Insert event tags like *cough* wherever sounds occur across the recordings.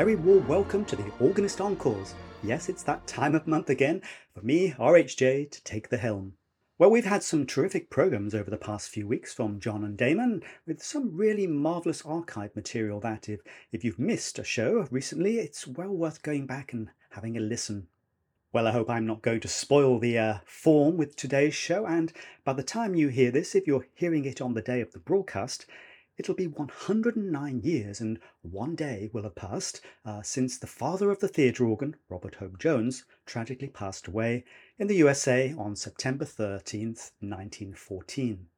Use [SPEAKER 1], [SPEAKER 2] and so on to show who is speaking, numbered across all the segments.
[SPEAKER 1] very warm welcome to the Organist Encores. Yes, it's that time of month again for me, RHJ, to take the helm. Well, we've had some terrific programs over the past few weeks from John and Damon with some really marvelous archive material that if, if you've missed a show recently, it's well worth going back and having a listen. Well, I hope I'm not going to spoil the uh, form with today's show, and by the time you hear this, if you're hearing it on the day of the broadcast, it'll be 109 years and one day will have passed uh, since the father of the theatre organ, Robert Hope Jones, tragically passed away in the USA on September 13th, 1914.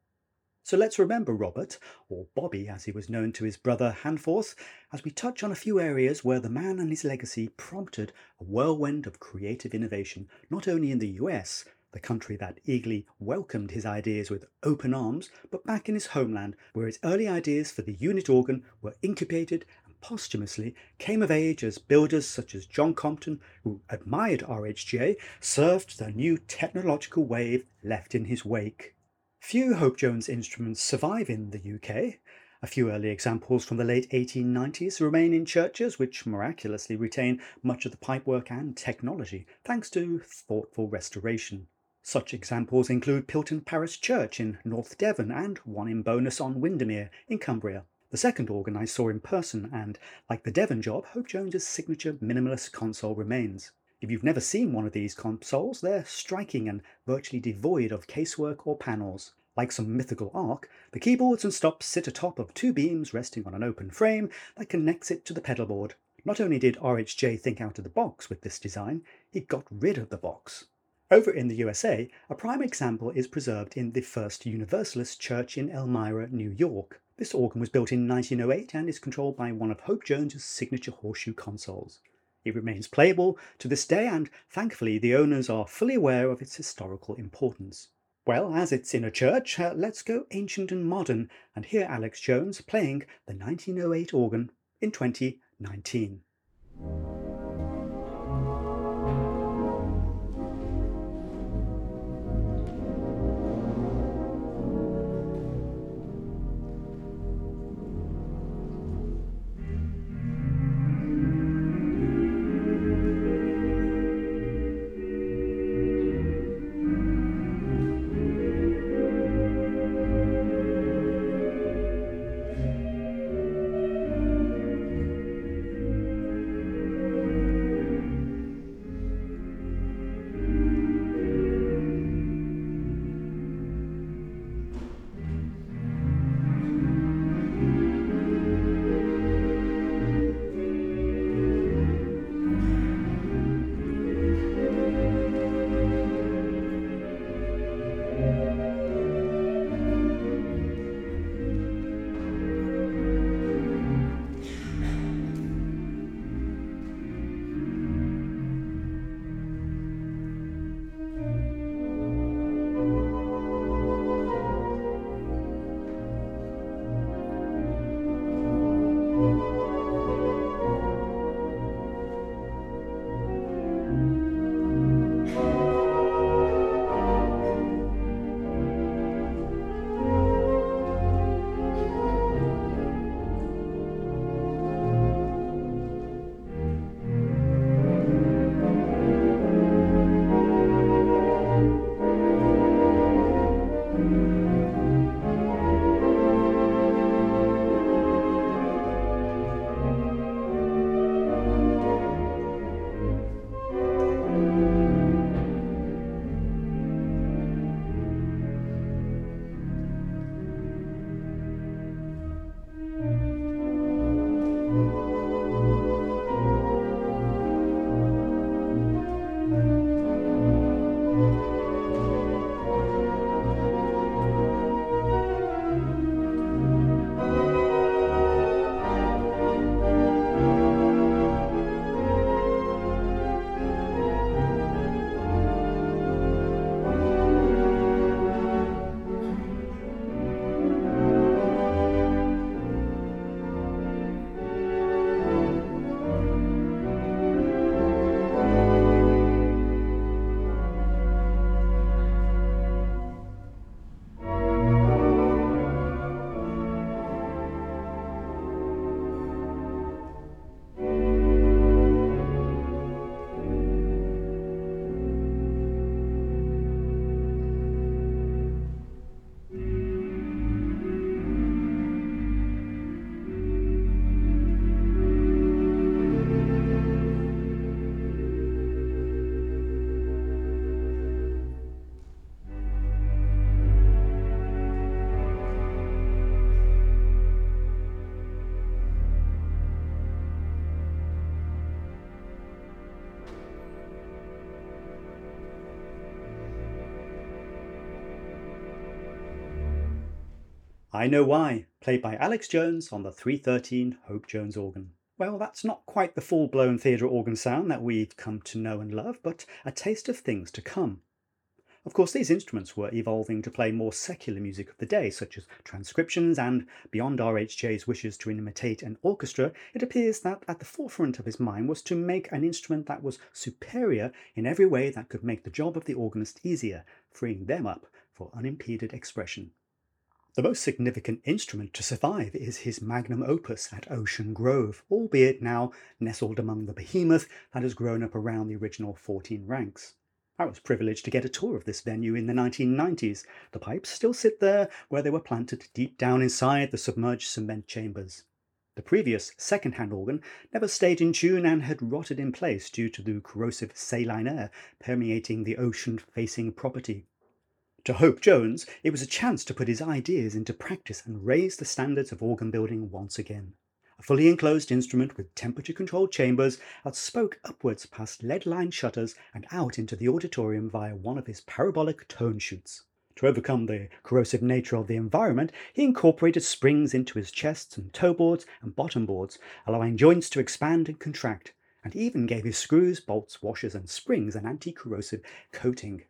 [SPEAKER 1] So let's remember Robert, or Bobby as he was known to his brother Handforth, as we touch on a few areas where the man and his legacy prompted a whirlwind of creative innovation, not only in the US, the country that eagerly welcomed his ideas with open arms, but back in his homeland, where his early ideas for the unit organ were incubated and posthumously came of age as builders such as John Compton, who admired RHJ, served the new technological wave left in his wake. Few Hope Jones instruments survive in the UK. A few early examples from the late 1890s remain in churches which miraculously retain much of the pipework and technology thanks to thoughtful restoration. Such examples include Pilton Parish Church in North Devon and one in Bowness on Windermere in Cumbria. The second organ I saw in person, and like the Devon job, Hope Jones's signature minimalist console remains. If you've never seen one of these consoles, they're striking and virtually devoid of casework or panels. Like some mythical ark, the keyboards and stops sit atop of two beams resting on an open frame that connects it to the pedal board. Not only did RHJ think out of the box with this design, he got rid of the box. Over in the USA, a prime example is preserved in the First Universalist Church in Elmira, New York. This organ was built in 1908 and is controlled by one of Hope Jones's signature horseshoe consoles. It remains playable to this day, and thankfully, the owners are fully aware of its historical importance. Well, as it's in a church, uh, let's go ancient and modern and hear Alex Jones playing the 1908 organ in 2019. I Know Why, played by Alex Jones on the 313 Hope Jones organ. Well, that's not quite the full blown theatre organ sound that we've come to know and love, but a taste of things to come. Of course, these instruments were evolving to play more secular music of the day, such as transcriptions, and beyond RHJ's wishes to imitate an orchestra, it appears that at the forefront of his mind was to make an instrument that was superior in every way that could make the job of the organist easier, freeing them up for unimpeded expression. The most significant instrument to survive is his magnum opus at Ocean Grove, albeit now nestled among the behemoth that has grown up around the original 14 ranks. I was privileged to get a tour of this venue in the 1990s. The pipes still sit there where they were planted deep down inside the submerged cement chambers. The previous second-hand organ never stayed in tune and had rotted in place due to the corrosive saline air permeating the ocean-facing property. To Hope Jones, it was a chance to put his ideas into practice and raise the standards of organ building once again. A fully enclosed instrument with temperature controlled chambers that spoke upwards past lead lined shutters and out into the auditorium via one of his parabolic tone chutes. To overcome the corrosive nature of the environment, he incorporated springs into his chests and toe boards and bottom boards, allowing joints to expand and contract, and even gave his screws, bolts, washers, and springs an anti corrosive coating.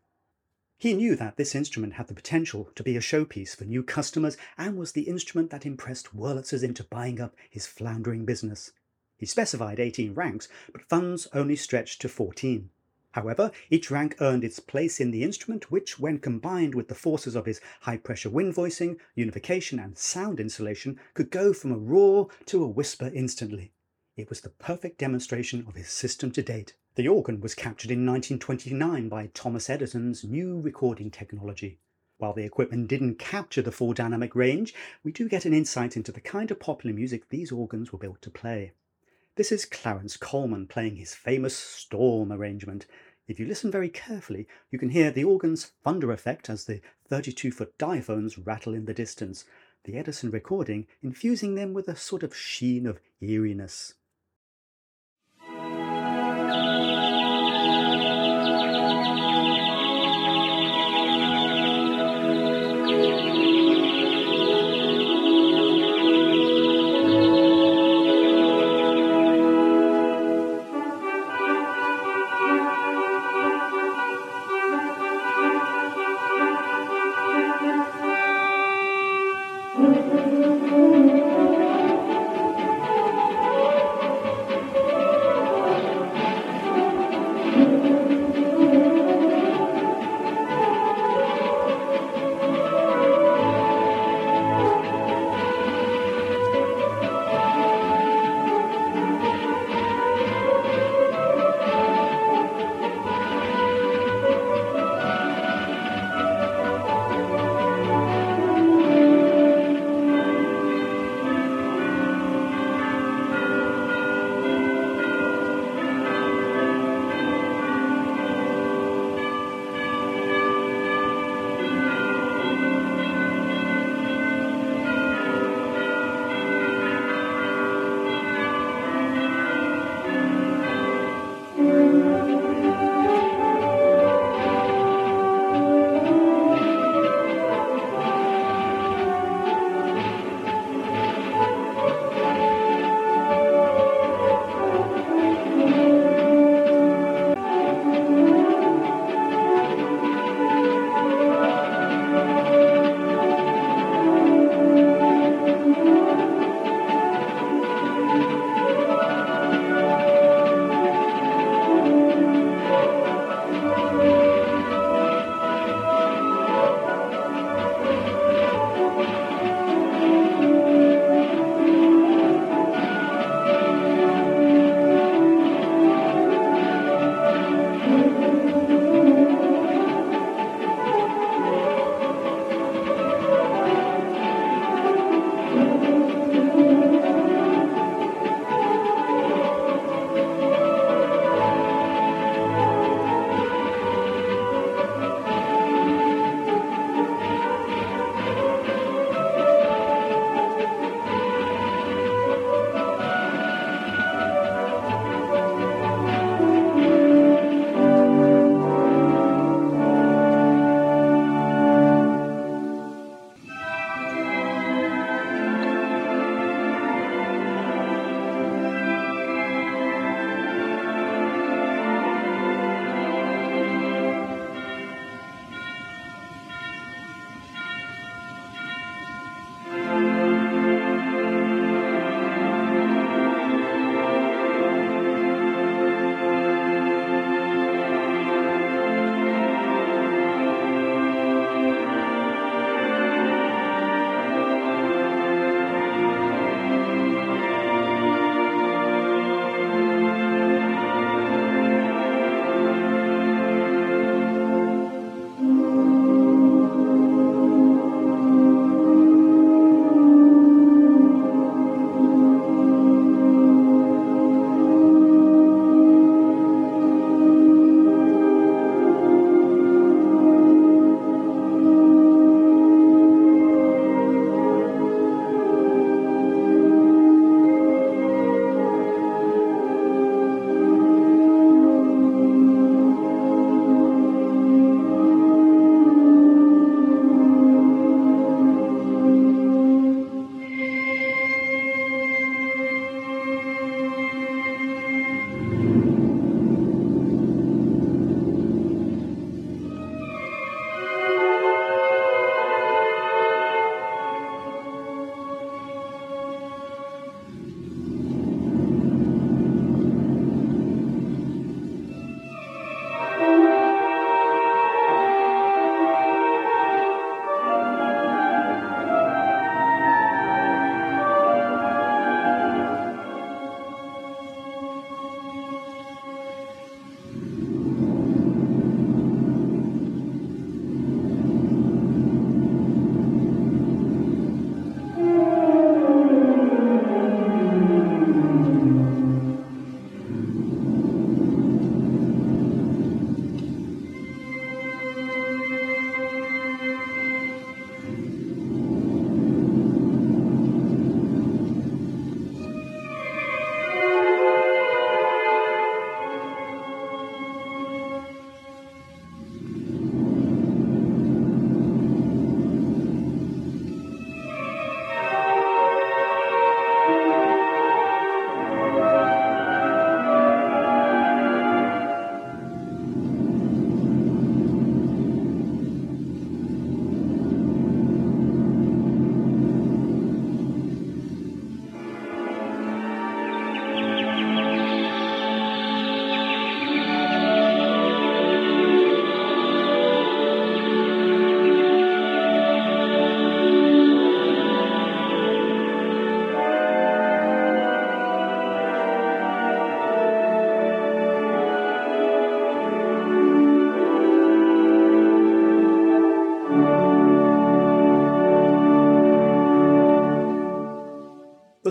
[SPEAKER 1] He knew that this instrument had the potential to be a showpiece for new customers and was the instrument that impressed Wurlitzers into buying up his floundering business. He specified 18 ranks, but funds only stretched to 14. However, each rank earned its place in the instrument, which, when combined with the forces of his high pressure wind voicing, unification, and sound insulation, could go from a roar to a whisper instantly. It was the perfect demonstration of his system to date. The organ was captured in 1929 by Thomas Edison's new recording technology. While the equipment didn't capture the full dynamic range, we do get an insight into the kind of popular music these organs were built to play. This is Clarence Kohlmann playing his famous Storm arrangement. If you listen very carefully, you can hear the organ's thunder effect as the 32 foot diaphones rattle in the distance, the Edison recording infusing them with a sort of sheen of eeriness.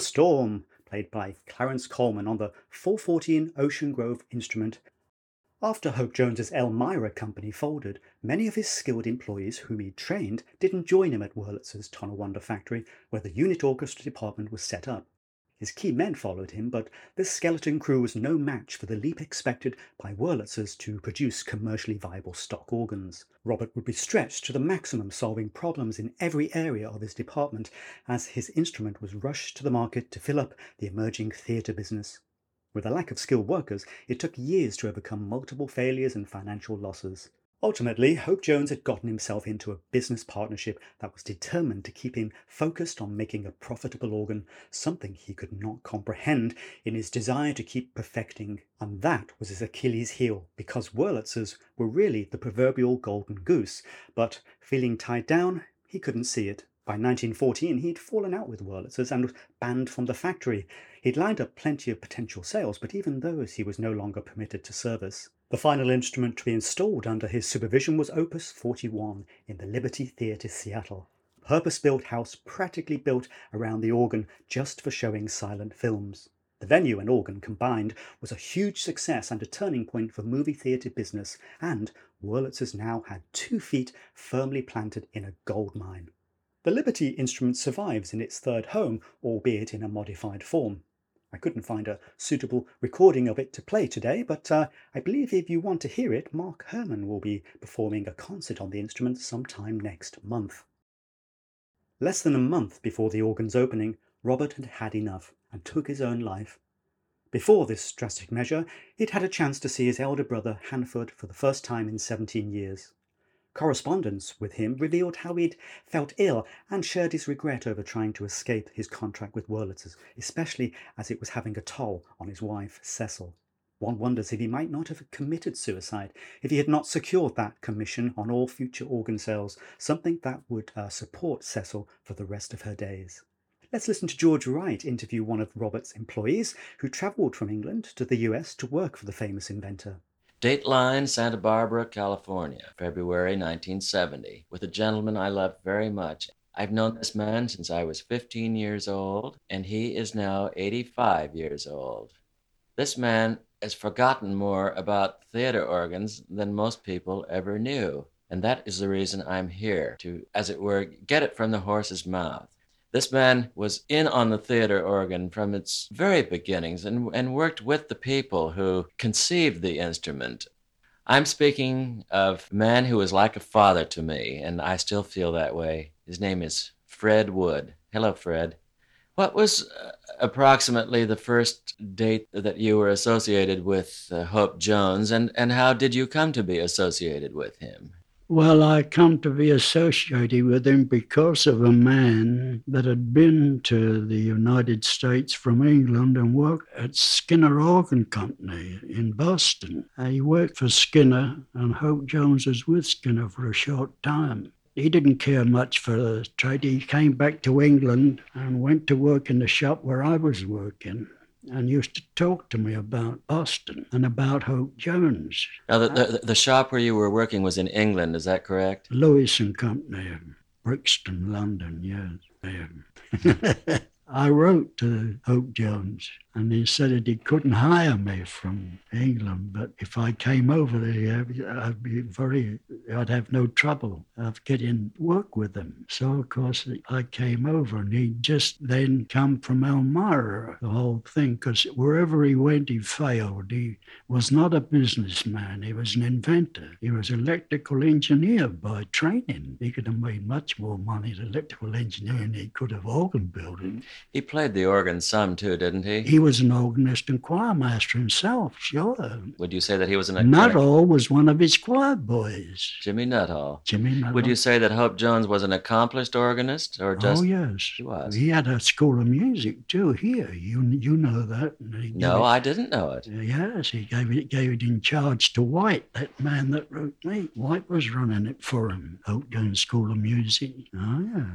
[SPEAKER 1] The Storm, played by Clarence Kohlmann on the 414 Ocean Grove instrument. After Hope Jones's Elmira company folded, many of his skilled employees whom he trained didn't join him at Wurlitzer's Tonawanda factory, where the unit orchestra department was set up. His key men followed him, but this skeleton crew was no match for the leap expected by Wurlitzers to produce commercially viable stock organs. Robert would be stretched to the maximum, solving problems in every area of his department as his instrument was rushed to the market to fill up the emerging theatre business. With a lack of skilled workers, it took years to overcome multiple failures and financial losses. Ultimately, Hope Jones had gotten himself into a business partnership that was determined to keep him focused on making a profitable organ, something he could not comprehend in his desire to keep perfecting. And that was his Achilles heel, because Wurlitzers were really the proverbial golden goose, but feeling tied down, he couldn't see it. By 1914, he'd fallen out with Wurlitzers and was banned from the factory. He'd lined up plenty of potential sales, but even those he was no longer permitted to service. The final instrument to be installed under his supervision was Opus 41 in the Liberty Theatre, Seattle. Purpose built house practically built around the organ just for showing silent films. The venue and organ combined was a huge success and a turning point for movie theatre business, and Wurlitzers now had two feet firmly planted in a gold mine. The Liberty instrument survives in its third home, albeit in a modified form. I couldn't find a suitable recording of it to play today, but uh, I believe if you want to hear it, Mark Herman will be performing a concert on the instrument sometime next month. Less than a month before the organ's opening, Robert had had enough and took his own life. Before this drastic measure, he'd had a chance to see his elder brother Hanford for the first time in 17 years. Correspondence with him revealed how he'd felt ill and shared his regret over trying to escape his contract with Wurlitzers, especially as it was having a toll on his wife, Cecil. One wonders if he might not have committed suicide if he had not secured that commission on all future organ sales, something that would uh, support Cecil for the rest of her days. Let's listen to George Wright interview one of Robert's employees who travelled from England to the US to work for the famous inventor.
[SPEAKER 2] Dateline, Santa Barbara, California, February 1970, with a gentleman I loved very much. I've known this man since I was 15 years old, and he is now 85 years old. This man has forgotten more about theater organs than most people ever knew, and that is the reason I'm here to, as it were, get it from the horse's mouth. This man was in on the theater organ from its very beginnings and, and worked with the people who conceived the instrument. I'm speaking of a man who was like a father to me, and I still feel that way. His name is Fred Wood. Hello, Fred. What was uh, approximately the first date that you were associated with uh, Hope Jones, and, and how did you come to be associated with him?
[SPEAKER 3] Well, I come to be associated with him because of a man that had been to the United States from England and worked at Skinner Organ Company in Boston. Uh, he worked for Skinner, and Hope Jones was with Skinner for a short time. He didn't care much for the trade. He came back to England and went to work in the shop where I was working and used to talk to me about Boston and about Hope Jones.
[SPEAKER 2] Now, the, the, uh, the shop where you were working was in England, is that correct?
[SPEAKER 3] Lewis and Company, Brixton, London, yes. *laughs* I wrote to Hope Jones and he said that he couldn't hire me from England, but if I came over there, I'd be very, I'd have no trouble of getting work with him. So of course I came over, and he just then come from Elmira, the whole thing, because wherever he went, he failed. He was not a businessman; he was an inventor. He was electrical engineer by training. He could have made much more money as electrical engineer than he could have organ building.
[SPEAKER 2] He played the organ some too, didn't he?
[SPEAKER 3] He was an organist and choir master himself, sure.
[SPEAKER 2] Would you say that he was an
[SPEAKER 3] Nuttall was one of his choir boys.
[SPEAKER 2] Jimmy Nuttall.
[SPEAKER 3] Jimmy Nuttall.
[SPEAKER 2] Would you say that Hope Jones was an accomplished organist, or just?
[SPEAKER 3] Oh yes,
[SPEAKER 2] he was.
[SPEAKER 3] He had a school of music too here. You you know that?
[SPEAKER 2] No,
[SPEAKER 3] it,
[SPEAKER 2] I didn't know it.
[SPEAKER 3] Uh, yes, he gave it gave it in charge to White, that man that wrote me. White was running it for him. Hope Jones School of Music. Oh yeah.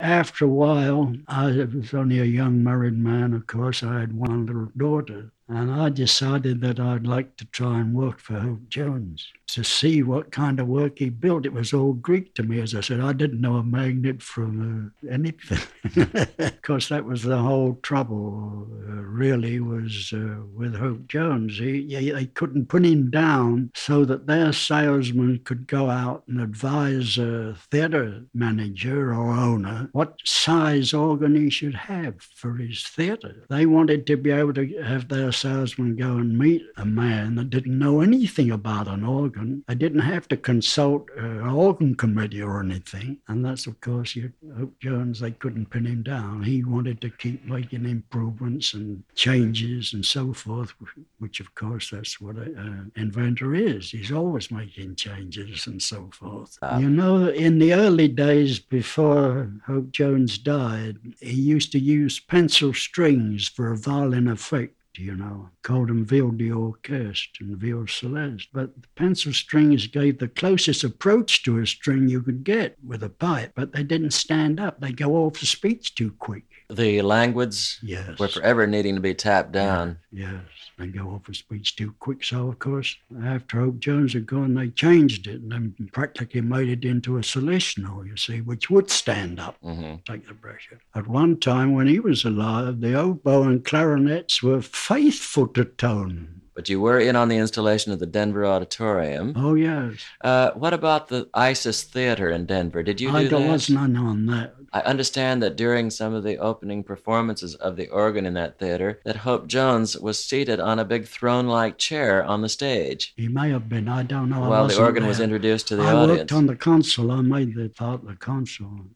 [SPEAKER 3] After a while, I was only a young married man, of course. I had one little daughter. And I decided that I'd like to try and work for Hope Jones to see what kind of work he built. It was all Greek to me. As I said, I didn't know a magnet from uh, anything. *laughs* of course, that was the whole trouble, uh, really, was uh, with Hope Jones. He, he, they couldn't put him down so that their salesman could go out and advise a theater manager or owner what size organ he should have for his theater. They wanted to be able to have their salesman go and meet a man that didn't know anything about an organ. They didn't have to consult an organ committee or anything. And that's, of course, you, Hope Jones, they couldn't pin him down. He wanted to keep making improvements and changes and so forth, which, of course, that's what an inventor is. He's always making changes and so forth. Uh, you know, in the early days before Hope Jones died, he used to use pencil strings for a violin effect you know, called them viol d'orchestre and viol celeste. But the pencil strings gave the closest approach to a string you could get with a pipe, but they didn't stand up. They go off the speech too quick.
[SPEAKER 2] The languids
[SPEAKER 3] yes.
[SPEAKER 2] were forever needing to be tapped down.
[SPEAKER 3] Yes, they go off with speech too quick. So, of course, after Hope Jones had gone, they changed it and then practically made it into a salicional, you see, which would stand up,
[SPEAKER 2] mm-hmm.
[SPEAKER 3] take the pressure. At one time, when he was alive, the oboe and clarinets were faithful to tone.
[SPEAKER 2] But you were in on the installation of the Denver Auditorium.
[SPEAKER 3] Oh, yes.
[SPEAKER 2] Uh, what about the Isis Theater in Denver? Did you do
[SPEAKER 3] I
[SPEAKER 2] that?
[SPEAKER 3] I was none on that.
[SPEAKER 2] I understand that during some of the opening performances of the organ in that theater, that Hope Jones was seated on a big throne-like chair on the stage.
[SPEAKER 3] He may have been. I don't know.
[SPEAKER 2] While the organ
[SPEAKER 3] there.
[SPEAKER 2] was introduced to the
[SPEAKER 3] I
[SPEAKER 2] audience.
[SPEAKER 3] worked on the console. I made the part the console.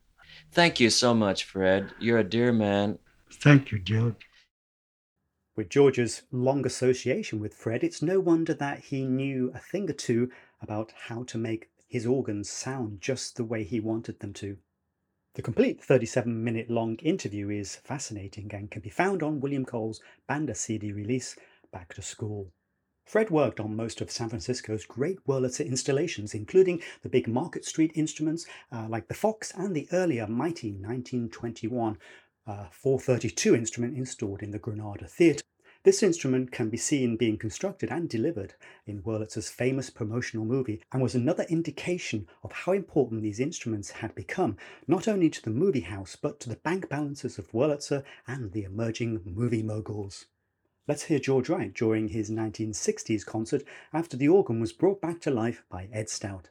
[SPEAKER 2] Thank you so much, Fred. You're a dear man.
[SPEAKER 3] Thank you, George.
[SPEAKER 1] With George's long association with Fred, it's no wonder that he knew a thing or two about how to make his organs sound just the way he wanted them to. The complete 37 minute long interview is fascinating and can be found on William Cole's Banda CD release, Back to School. Fred worked on most of San Francisco's great Wurlitzer installations, including the big Market Street instruments uh, like the Fox and the earlier mighty 1921 uh, 432 instrument installed in the Granada Theatre. This instrument can be seen being constructed and delivered in Wurlitzer's famous promotional movie and was another indication of how important these instruments had become, not only to the movie house but to the bank balances of Wurlitzer and the emerging movie moguls. Let's hear George Wright during his 1960s concert after the organ was brought back to life by Ed Stout.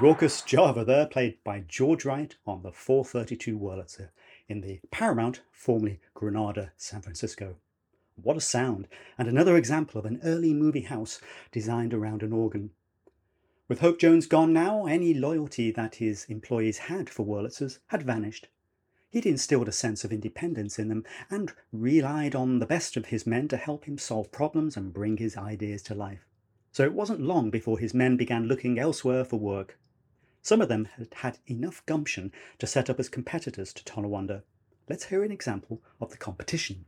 [SPEAKER 1] raucous Java there, played by George Wright on the 432 Wurlitzer in the Paramount, formerly Granada, San Francisco. What a sound, and another example of an early movie house designed around an organ. With Hope Jones gone now, any loyalty that his employees had for Wurlitzers had vanished. He'd instilled a sense of independence in them and relied on the best of his men to help him solve problems and bring his ideas to life so it wasn't long before his men began looking elsewhere for work. Some of them had had enough gumption to set up as competitors to Tonawanda. Let's hear an example of the competition.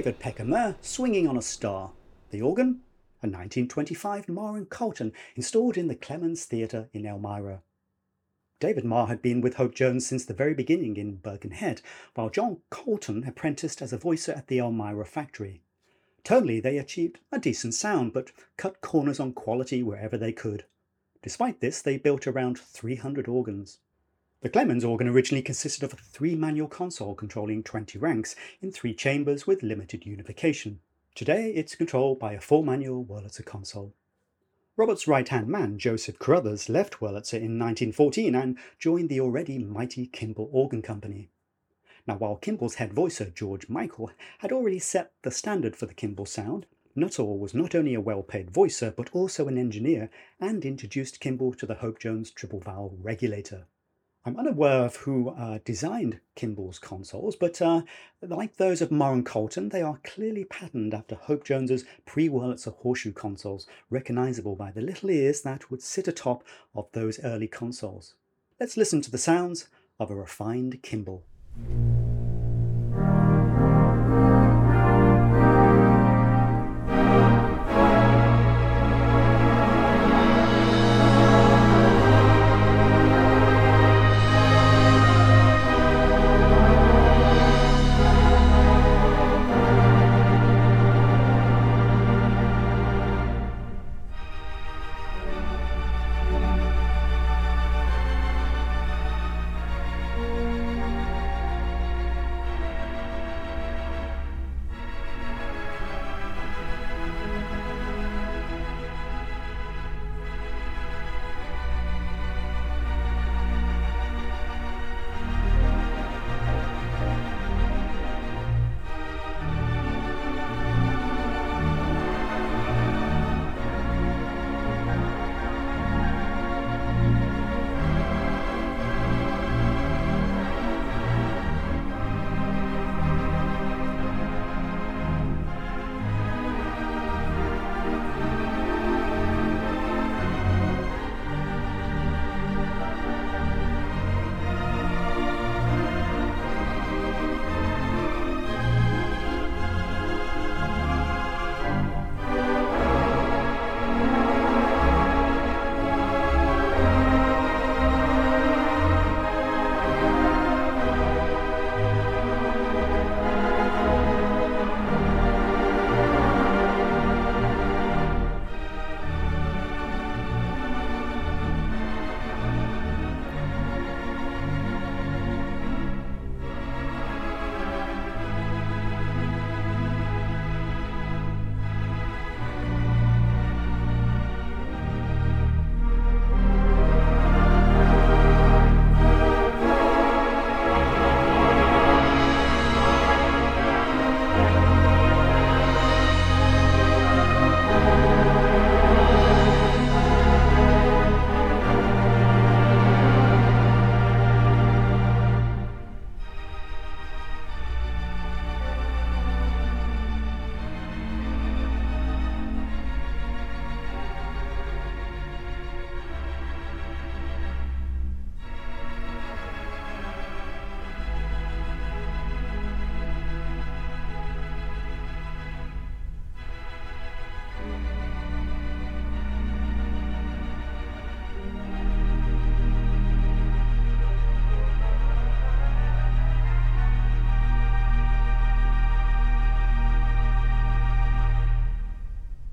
[SPEAKER 1] David Peckham swinging on a star. The organ? A 1925 Marr and Colton, installed in the Clemens Theatre in Elmira. David Marr had been with Hope Jones since the very beginning in Birkenhead, while John Colton apprenticed as a voicer at the Elmira factory. Tonally, they achieved a decent sound, but cut corners on quality wherever they could. Despite this, they built around 300 organs. The Clemens organ originally consisted of a three manual console controlling 20 ranks in three chambers with limited unification. Today it's controlled by a four manual Wurlitzer console. Robert's right hand man, Joseph Carruthers, left Wurlitzer in 1914 and joined the already mighty Kimball Organ Company. Now, while Kimball's head voicer, George Michael, had already set the standard for the Kimball sound, Nuttall was not only a well paid voicer but also an engineer and introduced Kimball to the Hope Jones triple valve regulator. I'm unaware of who uh, designed Kimball's consoles, but uh, like those of Marr and Colton, they are clearly patterned after Hope Jones's pre-Wurlitzer horseshoe consoles, recognizable by the little ears that would sit atop of those early consoles. Let's listen to the sounds of a refined Kimball.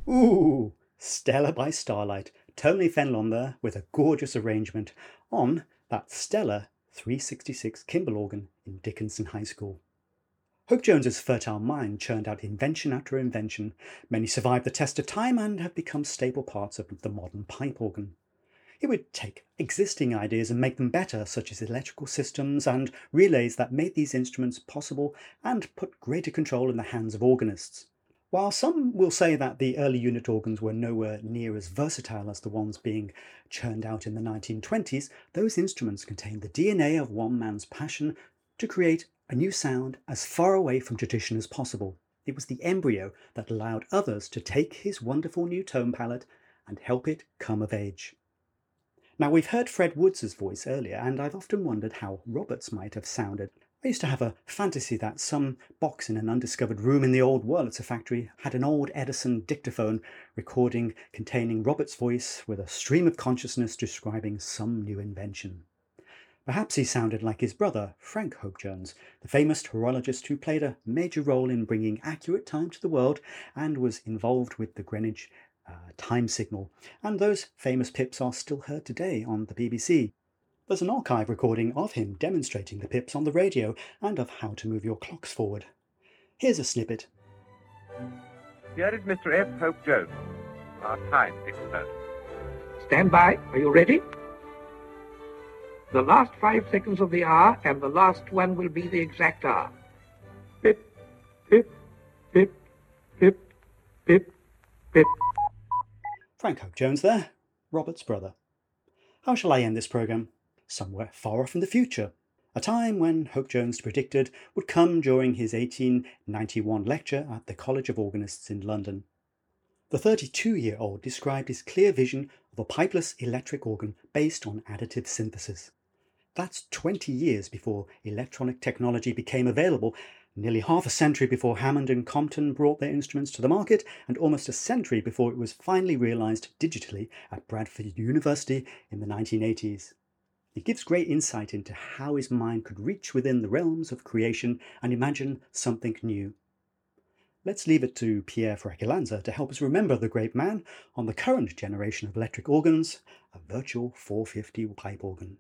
[SPEAKER 1] Ooh, Stella by Starlight. Tony Fenelon there with a gorgeous arrangement on that stellar 366 Kimball organ in Dickinson High School. Hope Jones's fertile mind churned out invention after invention. Many survived the test of time and have become staple parts of the modern pipe organ. He would take existing ideas and make them better, such as electrical systems and relays that made these instruments possible and put greater control in the hands of organists. While some will say that the early unit organs were nowhere near as versatile as the ones being churned out in the 1920s, those instruments contained the DNA of one man's passion to create a new sound as far away from tradition as possible. It was the embryo that allowed others to take his wonderful new tone palette and help it come of age. Now, we've heard Fred Woods' voice earlier, and I've often wondered how Roberts might have sounded. I used to have a fantasy that some box in an undiscovered room in the old Wurlitzer factory had an old Edison dictaphone recording containing Roberts' voice with a stream of consciousness describing some new invention. Perhaps he sounded like his brother, Frank Hope Jones, the famous horologist who played a major role in bringing accurate time to the world and was involved with the Greenwich uh, time signal. And those famous pips are still heard today on the BBC. There's an archive recording of him demonstrating the pips on the radio and of how to move your clocks forward. Here's a snippet.
[SPEAKER 4] Here is Mr. F. Hope Jones, our time expert.
[SPEAKER 5] Stand by. Are you ready? The last five seconds of the hour and the last one will be the exact hour. Pip, pip, pip, pip, pip, pip.
[SPEAKER 1] Frank Hope Jones there, Robert's brother. How shall I end this programme? Somewhere far off in the future. A time when Hope Jones predicted would come during his 1891 lecture at the College of Organists in London. The 32 year old described his clear vision of a pipeless electric organ based on additive synthesis. That's 20 years before electronic technology became available, nearly half a century before Hammond and Compton brought their instruments to the market, and almost a century before it was finally realized digitally at Bradford University in the 1980s. It gives great insight into how his mind could reach within the realms of creation and imagine something new. Let's leave it to Pierre Fracalanza to help us remember the great man on the current generation of electric organs, a virtual 450 pipe organ.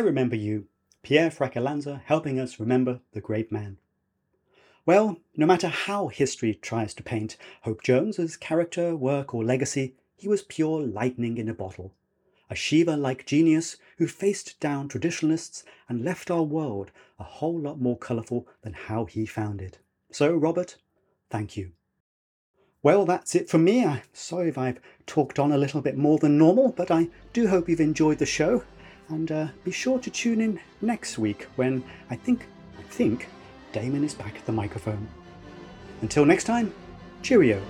[SPEAKER 1] I remember you, Pierre Fracalanza, helping us remember the great man. Well, no matter how history tries to paint Hope Jones's character, work, or legacy, he was pure lightning in a bottle. A Shiva like genius who faced down traditionalists and left our world a whole lot more colourful than how he found it. So, Robert, thank you. Well, that's it from me. I'm sorry if I've talked on a little bit more than normal, but I do hope you've enjoyed the show. And uh, be sure to tune in next week when I think, I think Damon is back at the microphone. Until next time, cheerio.